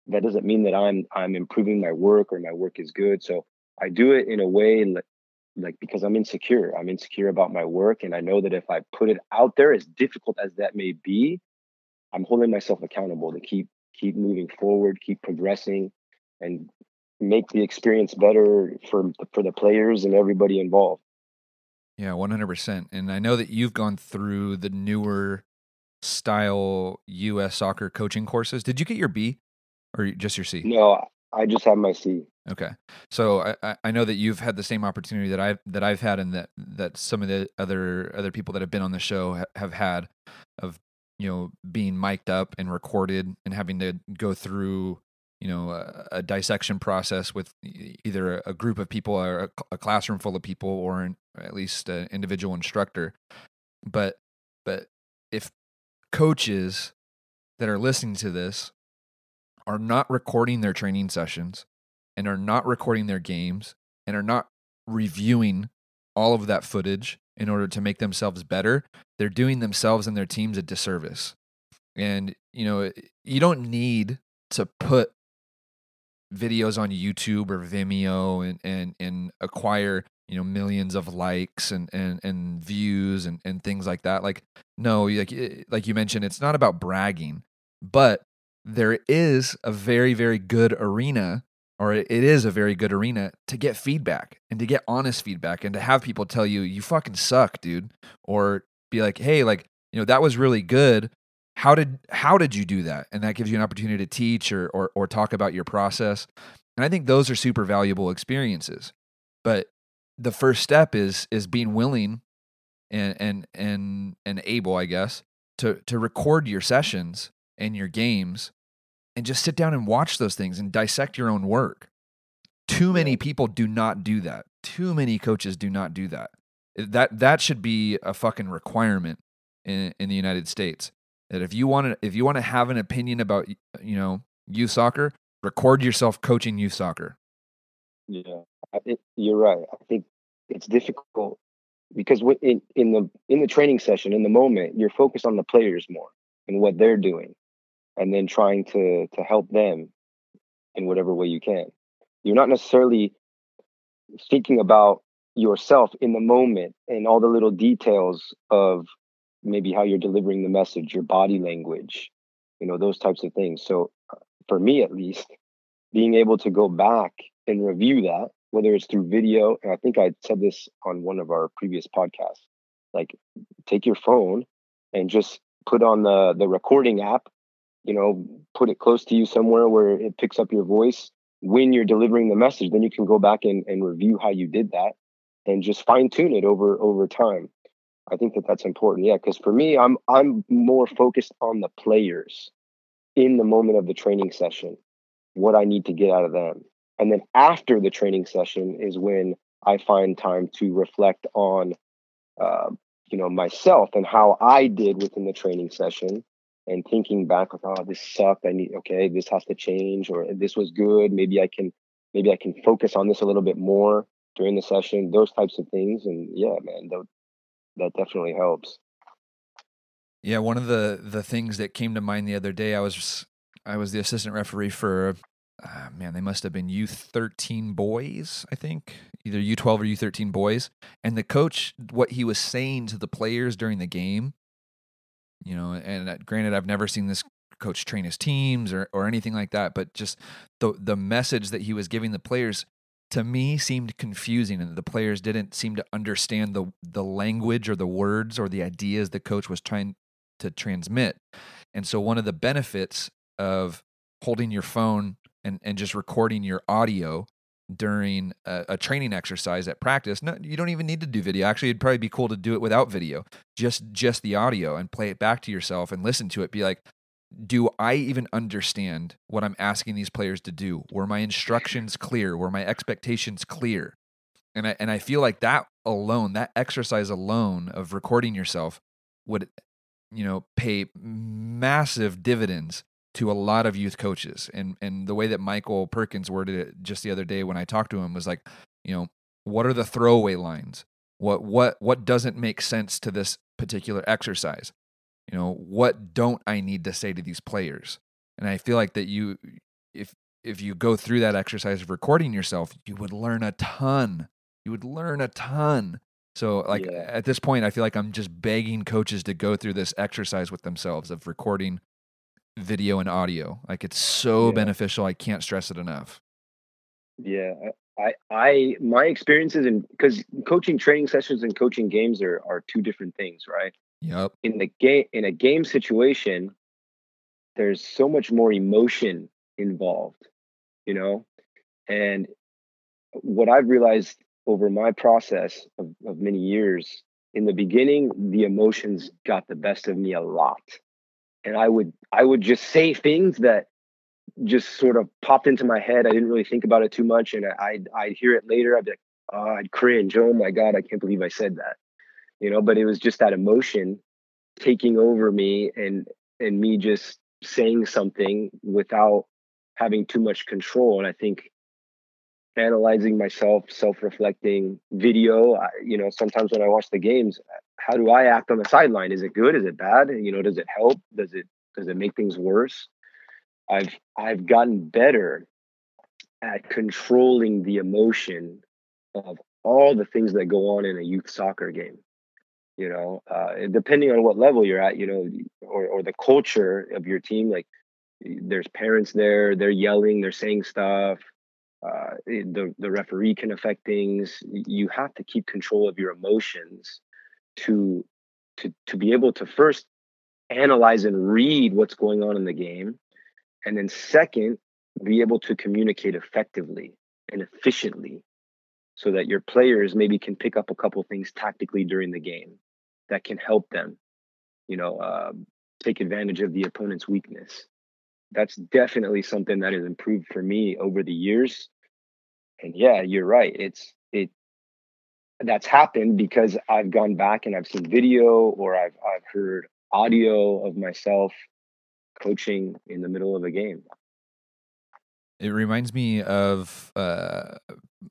that doesn't mean that I'm I'm improving my work or my work is good. So I do it in a way like like because I'm insecure. I'm insecure about my work and I know that if I put it out there as difficult as that may be, I'm holding myself accountable to keep keep moving forward, keep progressing and make the experience better for for the players and everybody involved. Yeah, 100%. And I know that you've gone through the newer style US soccer coaching courses. Did you get your B or just your C? No, I just have my C. Okay. So I- I, know that you've had the same opportunity that I've that I've had and that that some of the other other people that have been on the show ha- have had of you know being mic'd up and recorded and having to go through you know a, a dissection process with either a, a group of people or a, a classroom full of people or an, at least an individual instructor but but if coaches that are listening to this are not recording their training sessions and are not recording their games and are not reviewing all of that footage in order to make themselves better, they're doing themselves and their teams a disservice. And, you know, you don't need to put videos on YouTube or Vimeo and, and, and acquire, you know, millions of likes and, and, and views and, and things like that. Like, no, like, like you mentioned, it's not about bragging, but there is a very, very good arena or it is a very good arena to get feedback and to get honest feedback and to have people tell you you fucking suck dude or be like hey like you know that was really good. How did how did you do that? And that gives you an opportunity to teach or or, or talk about your process. And i think those are super valuable experiences. But the first step is is being willing and and and and able i guess to to record your sessions and your games and just sit down and watch those things and dissect your own work. Too many people do not do that. Too many coaches do not do that. That that should be a fucking requirement in in the United States. That if you want to if you want to have an opinion about you know youth soccer, record yourself coaching youth soccer. Yeah, I think you're right. I think it's difficult because in in the in the training session, in the moment, you're focused on the players more and what they're doing, and then trying to to help them in whatever way you can. You're not necessarily thinking about yourself in the moment and all the little details of maybe how you're delivering the message, your body language, you know, those types of things. So, uh, for me at least, being able to go back and review that, whether it's through video, and I think I said this on one of our previous podcasts, like take your phone and just put on the the recording app, you know, put it close to you somewhere where it picks up your voice when you're delivering the message, then you can go back and, and review how you did that and just fine tune it over over time. I think that that's important. Yeah, because for me, I'm I'm more focused on the players in the moment of the training session, what I need to get out of them, and then after the training session is when I find time to reflect on, uh, you know, myself and how I did within the training session, and thinking back like oh this sucked. I need okay this has to change or this was good. Maybe i can maybe i can focus on this a little bit more during the session. Those types of things and yeah man that, that definitely helps. Yeah one of the the things that came to mind the other day i was i was the assistant referee for uh, man they must have been u13 boys i think either u12 or u13 boys and the coach what he was saying to the players during the game you know and uh, granted i've never seen this coach train his teams or, or anything like that but just the the message that he was giving the players to me seemed confusing and the players didn't seem to understand the the language or the words or the ideas the coach was trying to transmit. And so one of the benefits of holding your phone and, and just recording your audio during a, a, training exercise at practice. No, you don't even need to do video. Actually, it'd probably be cool to do it without video, just just the audio, and play it back to yourself and listen to it. Be like, do I even understand what I'm asking these players to do? Were my instructions clear? Were my expectations clear? And I and I feel like that alone, that exercise alone of recording yourself would you know pay massive dividends to a lot of youth coaches. And and the way that Michael Perkins worded it just the other day when I talked to him was like, you know, what are the throwaway lines? What what what doesn't make sense to this particular exercise? You know, what don't I need to say to these players? And I feel like that you if if you go through that exercise of recording yourself, you would learn a ton. You would learn a ton. So like yeah. at this point I feel like I'm just begging coaches to go through this exercise with themselves of recording video and audio. Like it's so yeah. beneficial. I can't stress it enough. Yeah. I, I, my experiences in because coaching training sessions and coaching games are are two different things, right? Yep. In the game, in a game situation, there's so much more emotion involved, you know, and what I've realized over my process of, of many years, in the beginning, the emotions got the best of me a lot and I would I would just say things that just sort of popped into my head. I didn't really think about it too much, and I'd I'd hear it later. I'd be like, oh, I'd cringe. Oh my god, I can't believe I said that. You know, but it was just that emotion taking over me, and and me just saying something without having too much control. And I think analyzing myself, self-reflecting, video. I, you know, sometimes when I watch the games, how do I act on the sideline? Is it good? Is it bad? You know, does it help? Does it does it make things worse? I've I've gotten better at controlling the emotion of all the things that go on in a youth soccer game. You know, uh, depending on what level you're at, you know, or or the culture of your team, like there's parents there, they're yelling, they're saying stuff. Uh, the the referee can affect things. You have to keep control of your emotions to to to be able to first analyze and read what's going on in the game and then second be able to communicate effectively and efficiently so that your players maybe can pick up a couple things tactically during the game that can help them you know uh, take advantage of the opponent's weakness that's definitely something that has improved for me over the years and yeah you're right it's it that's happened because I've gone back and I've seen video or I've I've heard audio of myself coaching in the middle of a game. It reminds me of uh,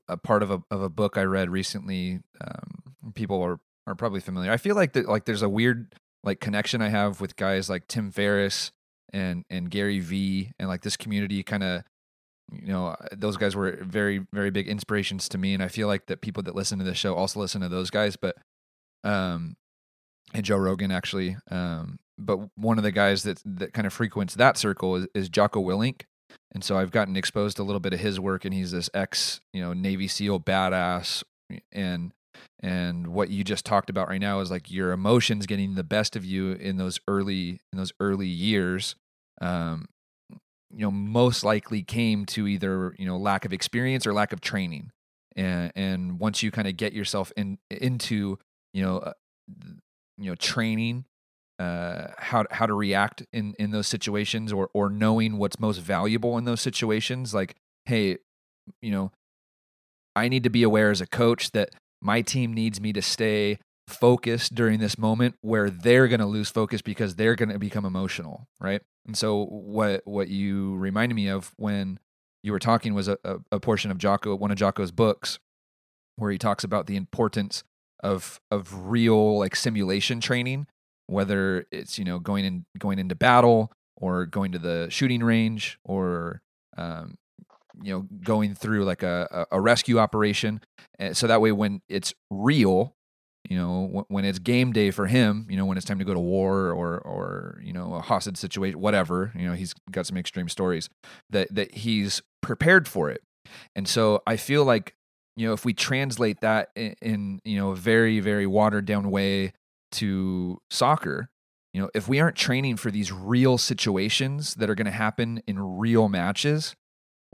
a part of a of a book I read recently. Um, people are are probably familiar. I feel like that like there's a weird like connection I have with guys like Tim Ferriss and and Gary Vee and like this community kind of you know uh, those guys were very very big inspirations to me and i feel like that people that listen to this show also listen to those guys but um and joe rogan actually um but one of the guys that that kind of frequents that circle is, is jocko willink and so i've gotten exposed to a little bit of his work and he's this ex you know navy seal badass and and what you just talked about right now is like your emotions getting the best of you in those early in those early years um you know most likely came to either you know lack of experience or lack of training. And and once you kind of get yourself in into you know uh, you know training uh how how to react in in those situations or or knowing what's most valuable in those situations like hey you know i need to be aware as a coach that my team needs me to stay focus during this moment where they're going to lose focus because they're going to become emotional, right? And so what what you reminded me of when you were talking was a, a, portion of Jocko, one of Jocko's books, where he talks about the importance of of real like simulation training, whether it's you know going in going into battle or going to the shooting range or um, you know going through like a, a rescue operation and so that way when it's real you know when it's game day for him you know when it's time to go to war or or you know a hostage situation whatever you know he's got some extreme stories that that he's prepared for it. And so i feel like you know if we translate that in, in you know a very very watered down way to soccer you know if we aren't training for these real situations that are going to happen in real matches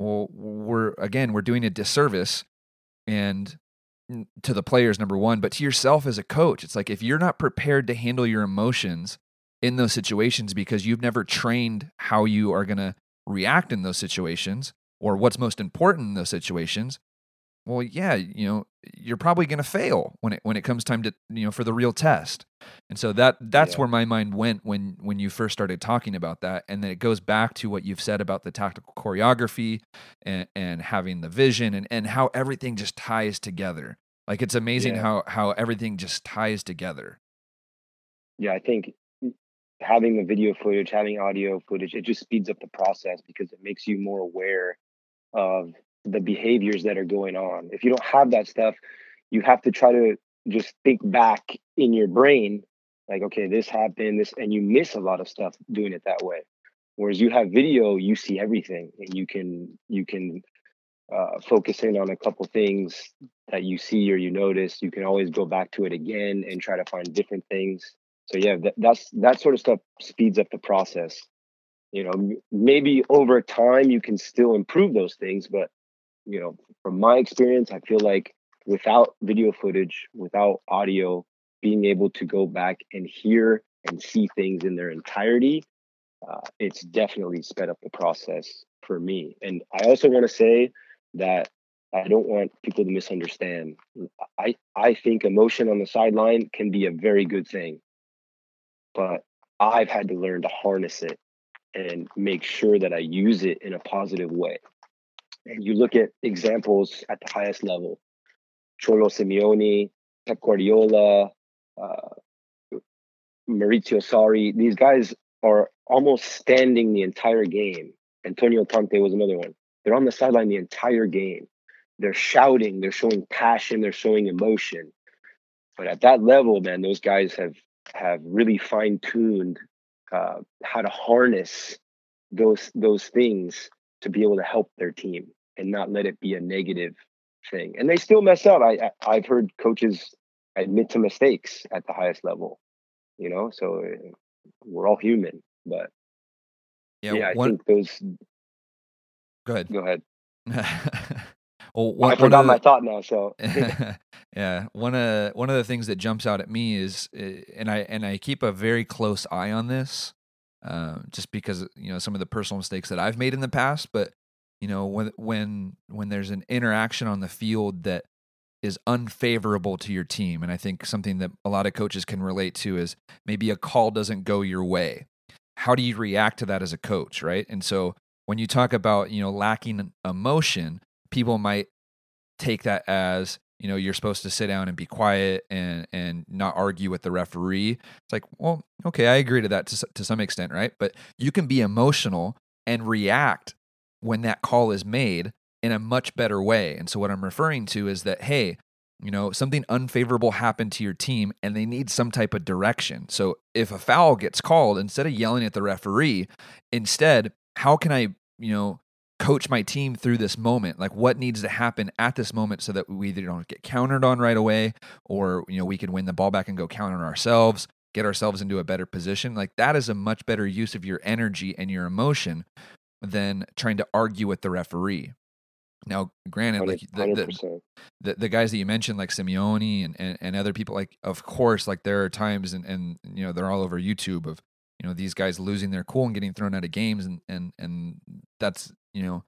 well we're again we're doing a disservice. And to the players number one but to yourself as a coach it's like if you're not prepared to handle your emotions in those situations because you've never trained how you are going to react in those situations or what's most important in those situations well yeah you know you're probably going to fail when it when it comes time to you know for the real test and so that that's yeah. where my mind went when when you first started talking about that and then it goes back to what you've said about the tactical choreography and and having the vision and and how everything just ties together like it's amazing yeah. how how everything just ties together yeah i think having the video footage having audio footage it just speeds up the process because it makes you more aware of the behaviors that are going on. If you don't have that stuff, you have to try to just think back in your brain, like, okay, this happened, this, and you miss a lot of stuff doing it that way. Whereas you have video, you see everything, and you can you can uh, focus in on a couple things that you see or you notice. You can always go back to it again and try to find different things. So yeah, that, that's that sort of stuff speeds up the process. You know, maybe over time you can still improve those things, but you know, from my experience, I feel like without video footage, without audio, being able to go back and hear and see things in their entirety, uh, it's definitely sped up the process for me. And I also want to say that I don't want people to misunderstand. I, I think emotion on the sideline can be a very good thing, but I've had to learn to harness it and make sure that I use it in a positive way and you look at examples at the highest level, Cholo Simeone, Pep Guardiola, uh, Maurizio Sarri, these guys are almost standing the entire game. Antonio Conte was another one. They're on the sideline the entire game. They're shouting, they're showing passion, they're showing emotion. But at that level, man, those guys have have really fine tuned uh, how to harness those those things to be able to help their team and not let it be a negative thing. And they still mess up. I, I have heard coaches admit to mistakes at the highest level. You know, so eh, we're all human. But yeah, yeah I one, think those. Go ahead. Go ahead. well, one, I forgot my thought now. So yeah, one of one of the things that jumps out at me is, eh, and I and I keep a very close eye on this, uh, just because you know some of the personal mistakes that I've made in the past. But you know when when when there's an interaction on the field that is unfavorable to your team and i think something that a lot of coaches can relate to is maybe a call doesn't go your way how do you react to that as a coach right and so when you talk about you know lacking emotion people might take that as you know you're supposed to sit down and be quiet and and not argue with the referee it's like well okay i agree to that to, to some extent right but you can be emotional and react when that call is made in a much better way. And so what I'm referring to is that hey, you know, something unfavorable happened to your team and they need some type of direction. So if a foul gets called, instead of yelling at the referee, instead, how can I, you know, coach my team through this moment? Like what needs to happen at this moment so that we either don't get countered on right away or, you know, we can win the ball back and go counter ourselves, get ourselves into a better position. Like that is a much better use of your energy and your emotion than trying to argue with the referee. Now, granted, like the, the, the, the, guys that you mentioned, like Simeone and, and, and other people, like of course, like there are times and, and you know they're all over YouTube of you know these guys losing their cool and getting thrown out of games, and and and that's you know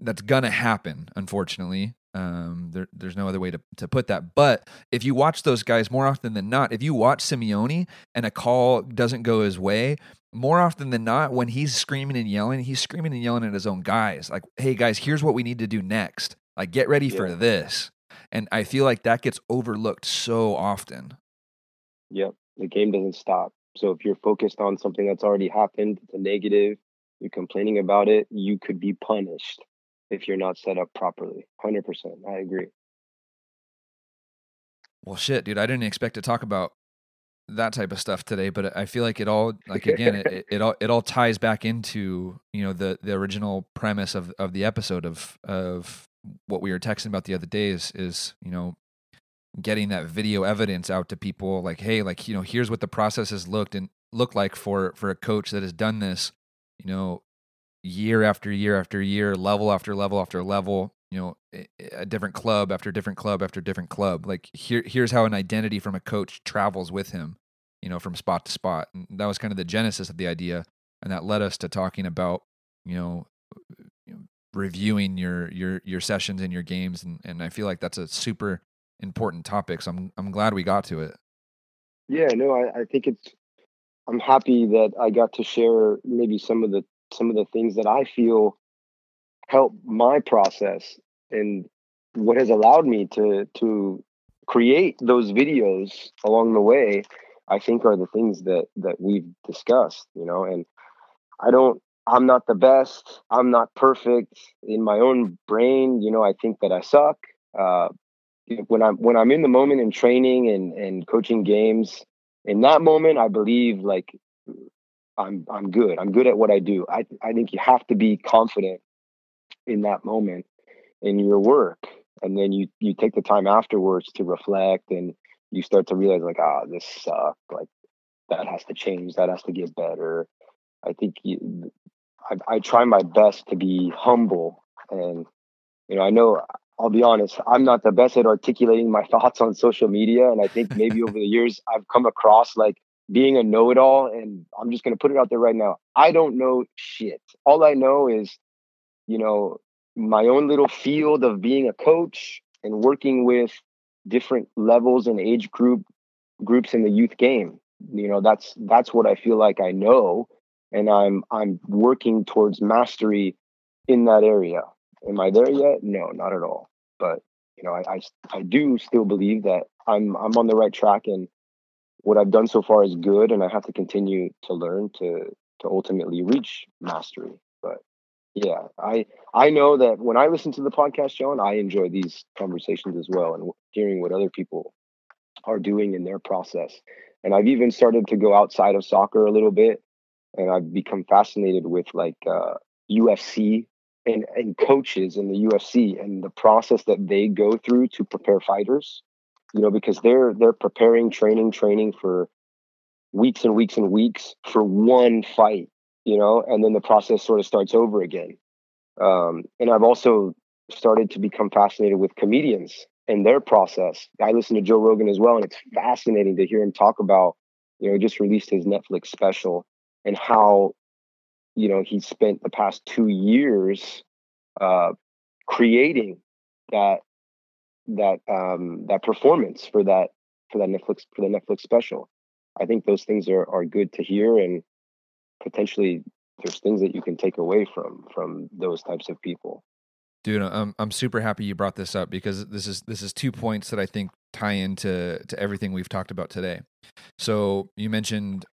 that's gonna happen, unfortunately. Um, there, there's no other way to, to put that. But if you watch those guys more often than not, if you watch Simeone and a call doesn't go his way, more often than not, when he's screaming and yelling, he's screaming and yelling at his own guys. Like, hey guys, here's what we need to do next. Like, get ready yeah. for this. And I feel like that gets overlooked so often. Yep. The game doesn't stop. So if you're focused on something that's already happened, it's a negative, you're complaining about it, you could be punished if you're not set up properly. 100%. I agree. Well, shit, dude, I didn't expect to talk about that type of stuff today, but I feel like it all, like again, it, it all it all ties back into you know the the original premise of of the episode of of what we were texting about the other days is you know getting that video evidence out to people like hey like you know here's what the process has looked and looked like for for a coach that has done this you know year after year after year, level after level after level, you know, a different club after different club after different club. Like here here's how an identity from a coach travels with him, you know, from spot to spot. And that was kind of the genesis of the idea and that led us to talking about, you know, reviewing your your your sessions and your games and and I feel like that's a super important topics. I'm I'm glad we got to it. Yeah, no, I, I think it's I'm happy that I got to share maybe some of the some of the things that I feel help my process and what has allowed me to to create those videos along the way i think are the things that that we've discussed you know and i don't i'm not the best i'm not perfect in my own brain you know i think that i suck uh when i'm when i'm in the moment in training and and coaching games in that moment i believe like I'm I'm good. I'm good at what I do. I I think you have to be confident in that moment in your work, and then you you take the time afterwards to reflect, and you start to realize like, ah, this sucked. Like that has to change. That has to get better. I think you, I I try my best to be humble, and you know I know I'll be honest, I'm not the best at articulating my thoughts on social media. And I think maybe over the years I've come across like being a know-it-all and i'm just going to put it out there right now. I don't know shit. All i know is you know my own little field of being a coach and working with different levels and age group groups in the youth game. You know that's that's what i feel like i know and i'm i'm working towards mastery in that area am i there yet no not at all but you know i i, I do still believe that i'm i'm on the right track and what I've done so far is good, and I have to continue to learn to to ultimately reach mastery. But yeah, I I know that when I listen to the podcast, John, I enjoy these conversations as well, and hearing what other people are doing in their process. And I've even started to go outside of soccer a little bit, and I've become fascinated with like uh, UFC and and coaches in the UFC and the process that they go through to prepare fighters you know, because they're they're preparing, training, training for weeks and weeks and weeks for one fight, you know, and then the process sort of starts over again. Um, and I've also started to become fascinated with comedians and their process. I listen to Joe Rogan as well, and it's fascinating to hear him talk about, you know, he just released his Netflix special and how, you know, he spent the past two years uh, creating that that um that performance for that for that Netflix for the Netflix special. I think those things are are good to hear and potentially there's things that you can take away from from those types of people. Dude, I'm I'm super happy you brought this up because this is this is two points that I think tie into to everything we've talked about today. So you mentioned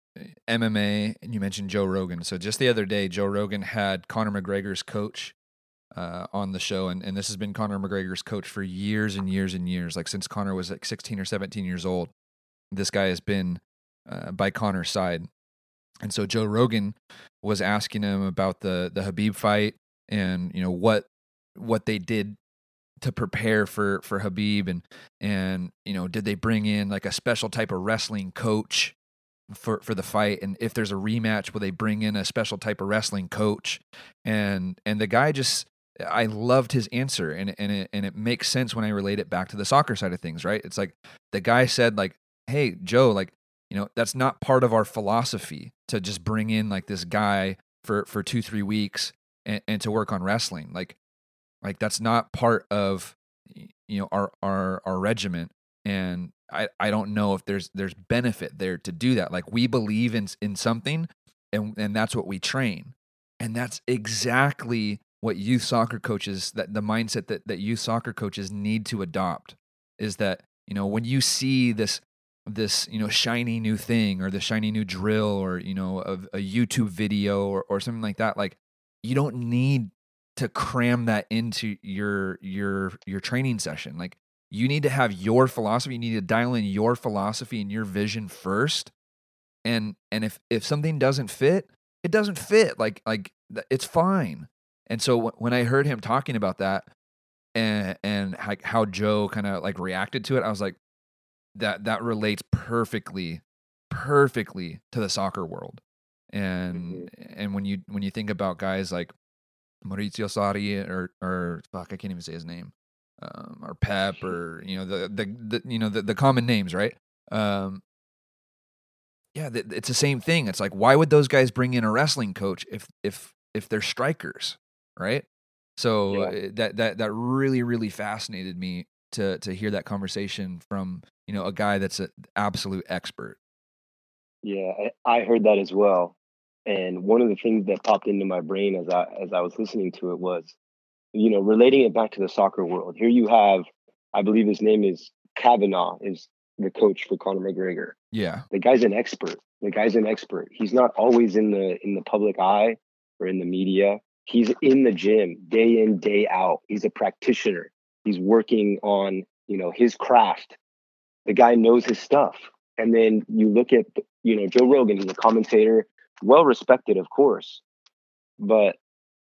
MMA and you mentioned Joe Rogan. So just the other day, Joe Rogan had Conor McGregor's coach uh, on the show, and, and this has been Conor McGregor's coach for years and years and years. Like since Conor was like 16 or 17 years old, this guy has been uh, by Conor's side. And so Joe Rogan was asking him about the the Khabib fight and you know what what they did to prepare for for Khabib and and you know did they bring in like a special type of wrestling coach for for the fight and if there's a rematch will they bring in a special type of wrestling coach and and the guy just I loved his answer and and it, and it makes sense when I relate it back to the soccer side of things, right? It's like the guy said like, "Hey, Joe, like, you know, that's not part of our philosophy to just bring in like this guy for for 2-3 weeks and, and to work on wrestling. Like like that's not part of you know our our our regiment and I, I don't know if there's there's benefit there to do that. Like we believe in in something and and that's what we train. And that's exactly what youth soccer coaches that the mindset that, that youth soccer coaches need to adopt is that you know when you see this this you know shiny new thing or the shiny new drill or you know a, a youtube video or, or something like that like you don't need to cram that into your your your training session. Like you need to have your philosophy you need to dial in your philosophy and your vision first. And and if if something doesn't fit it doesn't fit. Like like it's fine. And so when i heard him talking about that and and how joe kind of like reacted to it i was like that that relates perfectly perfectly to the soccer world. And mm-hmm. and when you when you think about guys like Maurizio Sarri or or fuck I can't even say his name um, or Pep or you know the the, the you know the, the common names right? Um, yeah the, it's the same thing. It's like why would those guys bring in a wrestling coach if if if they're strikers right? So yeah. Uh, that that that really really fascinated me to to hear that conversation from you know a guy that's an absolute expert. Yeah I, I heard that as well. And one of the things that popped into my brain as i as i was listening to it was you know relating it back to the soccer world here you have i believe his name is Kavanagh, is the coach for conor mcgregor. Yeah. The guy's an expert. The guy's an expert. He's not always in the in the public eye or in the media. He's in the gym day in day out. He's a practitioner. He's working on you know his craft. The guy knows his stuff. And then you look at you know joe rogan he's a commentator well respected of course. But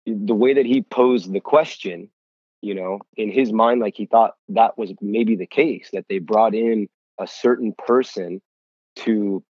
the way that he posed the question you know in his mind like he thought that was maybe the case that they brought in a certain person to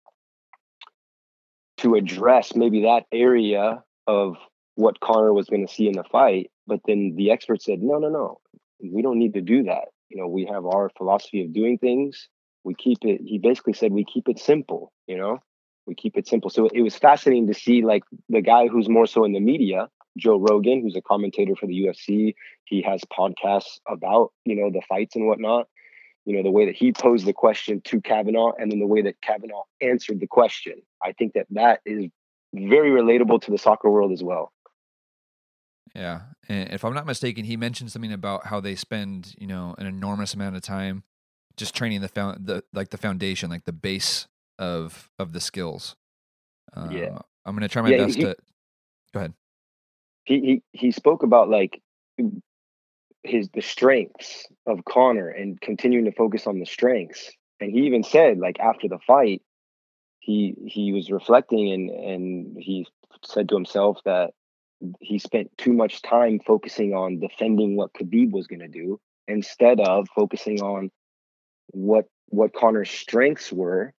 to address maybe that area of what Conor was going to see in the fight but then the expert said no no no we don't need to do that. You know, we have our philosophy of doing things. We keep it, he basically said, we keep it simple, you know, we keep it simple. So it was fascinating to see like the guy who's more so in the media, Joe Rogan, who's a commentator for the UFC. He has podcasts about, you know, the fights and whatnot. You know, the way that he posed the question to Kavanagh and then the way that Kavanagh answered the question. I think that that is very relatable to the soccer world as well. Yeah, and if I'm not mistaken, he mentioned something about how they spend, you know, an enormous amount of time just training the found the like the foundation, like the base of of the skills. Yeah, uh, I'm gonna try my yeah, best he, to. Go ahead. He he he spoke about like his the strengths of Conor and continuing to focus on the strengths, and he even said like after the fight, he he was reflecting and and he said to himself that he spent too much time focusing on defending what Khabib was going to do instead of focusing on what what Conor's strengths were.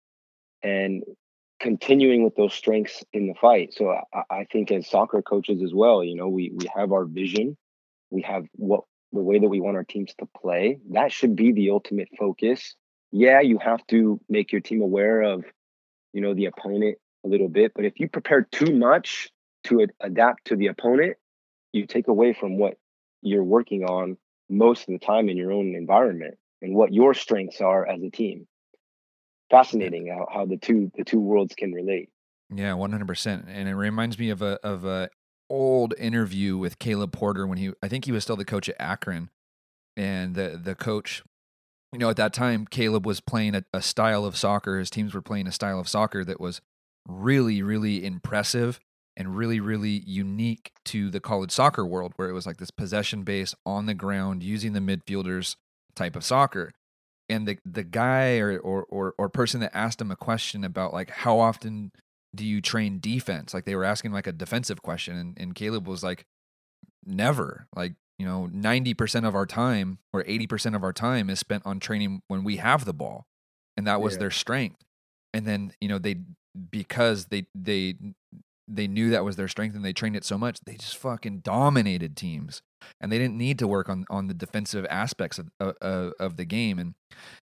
And continuing with those strengths in the fight. So I, I think as soccer coaches as well, you know, we we have our vision, we have what the way that we want our teams to play. That should be the ultimate focus. Yeah, you have to make your team aware of, you know, the opponent a little bit, but if you prepare too much to ad- adapt to the opponent, you take away from what you're working on most of the time in your own environment and what your strengths are as a team. Fascinating how, how the two the two worlds can relate. Yeah, one hundred percent. And it reminds me of a of a old interview with Caleb Porter when he I think he was still the coach at Akron. And the the coach, you know, at that time Caleb was playing a, a style of soccer. His teams were playing a style of soccer that was really, really impressive and really, really unique to the college soccer world, where it was like this possession based on the ground, using the midfielders type of soccer. And the the guy or, or or or person that asked him a question about like how often do you train defense? Like they were asking like a defensive question, and, and Caleb was like, never. Like you know, ninety percent of our time or eighty percent of our time is spent on training when we have the ball, and that was yeah. their strength. And then you know they because they they they knew that was their strength and they trained it so much they just fucking dominated teams and they didn't need to work on on the defensive aspects of of, of the game and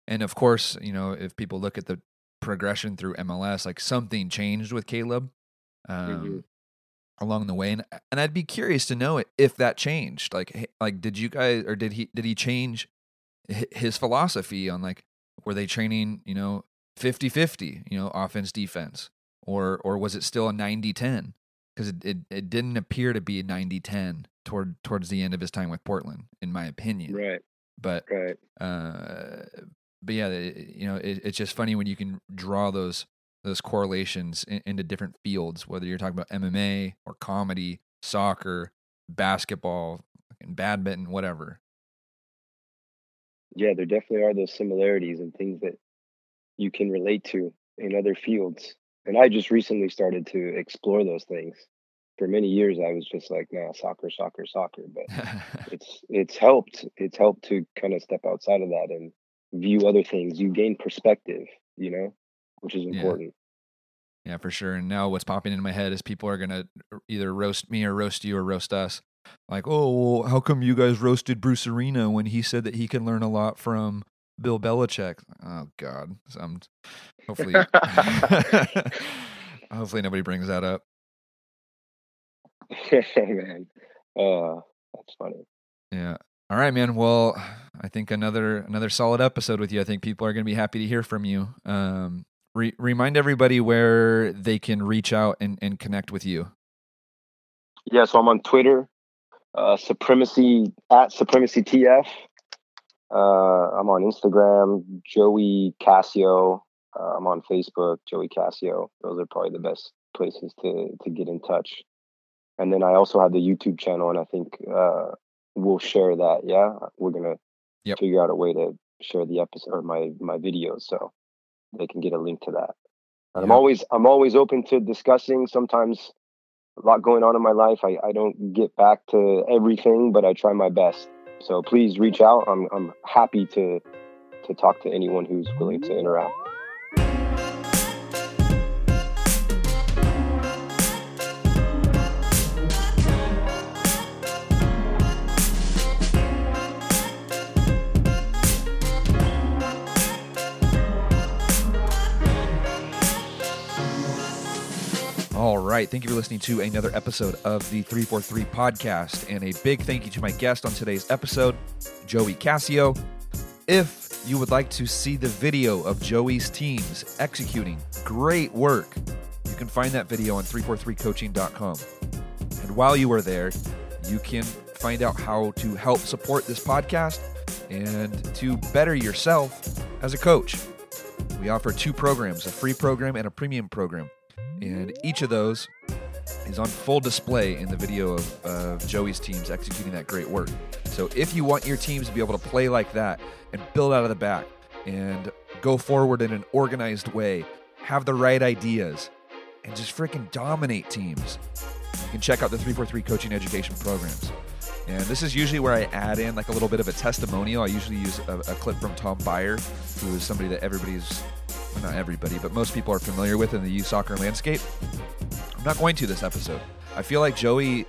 and of course you know if people look at the progression through MLS like something changed with Caleb um, mm-hmm. along the way and and I'd be curious to know if that changed like like did you guys or did he did he change his philosophy on like were they training you know 50-50 you know offense defense or or was it still a 90-10 because it, it, it didn't appear to be a 90-10 toward towards the end of his time with portland in my opinion Right. but Right. uh but yeah it, you know it, it's just funny when you can draw those those correlations in, into different fields whether you're talking about mma or comedy soccer basketball and badminton whatever Yeah, there definitely are those similarities and things that you can relate to in other fields. And I just recently started to explore those things. For many years, I was just like, nah, soccer, soccer, soccer. But it's it's helped. It's helped to kind of step outside of that and view other things. You gain perspective, you know, which is important. Yeah, for sure. And now what's popping in my head is people are gonna either roast me or roast you or roast us. Like, oh, well, how come you guys roasted Bruce Arena when he said that he can learn a lot from Bill Belichick? Oh God, I'm hopefully, hopefully nobody brings that up. Man, uh, that's funny. Yeah. All right, man. Well, I think another another solid episode with you. I think people are going to be happy to hear from you. Um, re- remind everybody where they can reach out and, and connect with you. Yeah, so I'm on Twitter, uh, supremacy at supremacy TF. Uh, I'm on Instagram, Joey Cassio. Uh, I'm on Facebook, Joey Cassio. Those are probably the best places to to get in touch. And then I also have the YouTube channel, and I think uh, we'll share that. Yeah, we're gonna Yep. figure out a way to share the episode or my my videos so they can get a link to that. And I'm always I'm always open to discussing. Sometimes a lot going on in my life. I, I don't get back to everything, but I try my best. So please reach out. I'm I'm happy to to talk to anyone who's willing to mm-hmm. interact. All right. Thank you for listening to another episode of the 343 podcast. And a big thank you to my guest on today's episode, Joey Cassio. If you would like to see the video of Joey's teams executing great work, you can find that video on 343coaching.com. And while you are there, you can find out how to help support this podcast and to better yourself as a coach. We offer two programs a free program and a premium program. And each of those is on full display in the video of, of Joey's teams executing that great work. So if you want your teams to be able to play like that and build out of the back and go forward in an organized way, have the right ideas, and just freaking dominate teams, you can check out the 343 coaching education programs. And this is usually where I add in like a little bit of a testimonial. I usually use a, a clip from Tom Byer, who is somebody that everybody's, well, not everybody, but most people are familiar with in the youth soccer landscape. I'm not going to this episode. I feel like Joey,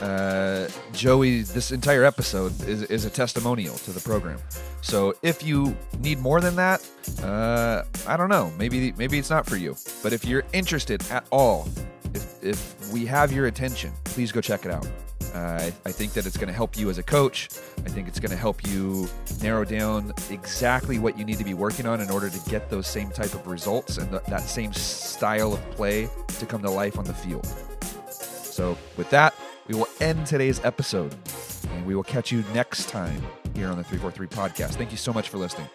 uh, Joey, this entire episode is, is a testimonial to the program. So if you need more than that, uh, I don't know. Maybe maybe it's not for you. But if you're interested at all, if if we have your attention, please go check it out. Uh, I, I think that it's going to help you as a coach. I think it's going to help you narrow down exactly what you need to be working on in order to get those same type of results and th- that same style of play to come to life on the field. So, with that, we will end today's episode and we will catch you next time here on the 343 podcast. Thank you so much for listening.